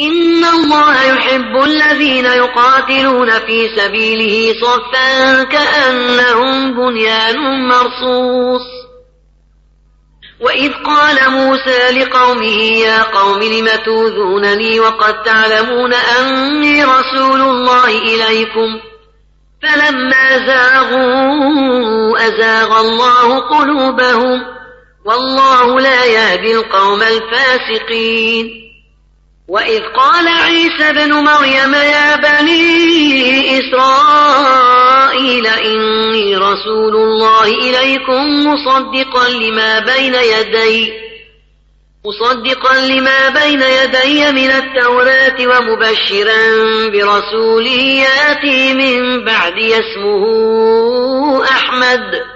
إن الله يحب الذين يقاتلون في سبيله صفا كأنهم بنيان مرصوص. وإذ قال موسى لقومه يا قوم لم توذونني وقد تعلمون أني رسول الله إليكم. فلما زاغوا أزاغ الله قلوبهم. والله لا يهدي القوم الفاسقين. وإذ قال عيسى بن مريم يا بني إسرائيل إني رسول الله إليكم مصدقا لما بين يدي مصدقا لما بين يدي من التوراة ومبشرا برسول ياتي من بعد اسمه أحمد.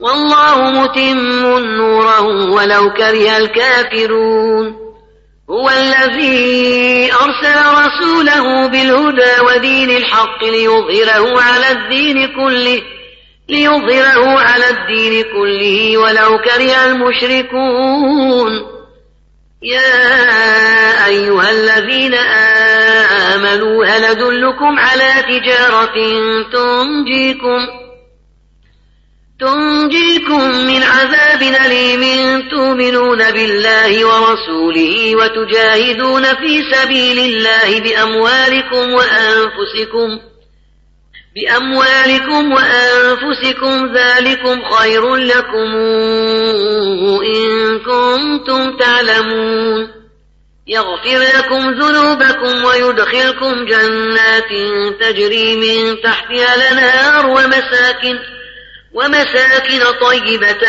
والله متم نوره ولو كره الكافرون. هو الذي أرسل رسوله بالهدى ودين الحق ليظهره على الدين كله ليظهره على الدين كله ولو كره المشركون. يا أيها الذين آمنوا هل أدلكم على تجارة تنجيكم؟ تنجيكم من عذاب أليم تؤمنون بالله ورسوله وتجاهدون في سبيل الله بأموالكم وأنفسكم بأموالكم وأنفسكم ذلكم خير لكم إن كنتم تعلمون يغفر لكم ذنوبكم ويدخلكم جنات تجري من تحتها الأنهار ومساكن ومساكن طيبة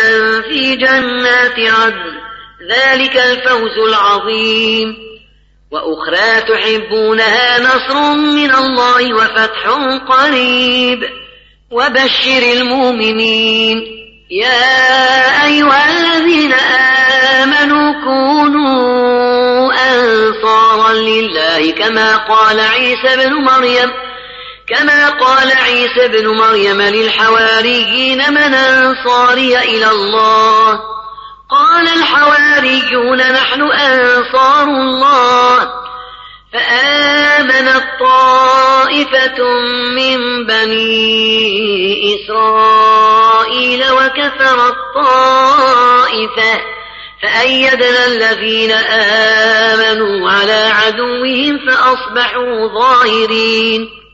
في جنات عدن. ذلك الفوز العظيم. وأخرى تحبونها نصر من الله وفتح قريب. وبشر المؤمنين. يا أيها الذين آمنوا كونوا أنصارا لله كما قال عيسى بن مريم. كما قال عيسى ابن مريم للحواريين من أنصاري إلى الله. قال الحواريون نحن أنصار الله. فآمنت طائفة من بني إسرائيل وكفرت طائفة فأيدنا الذين آمنوا على عدوهم فأصبحوا ظاهرين.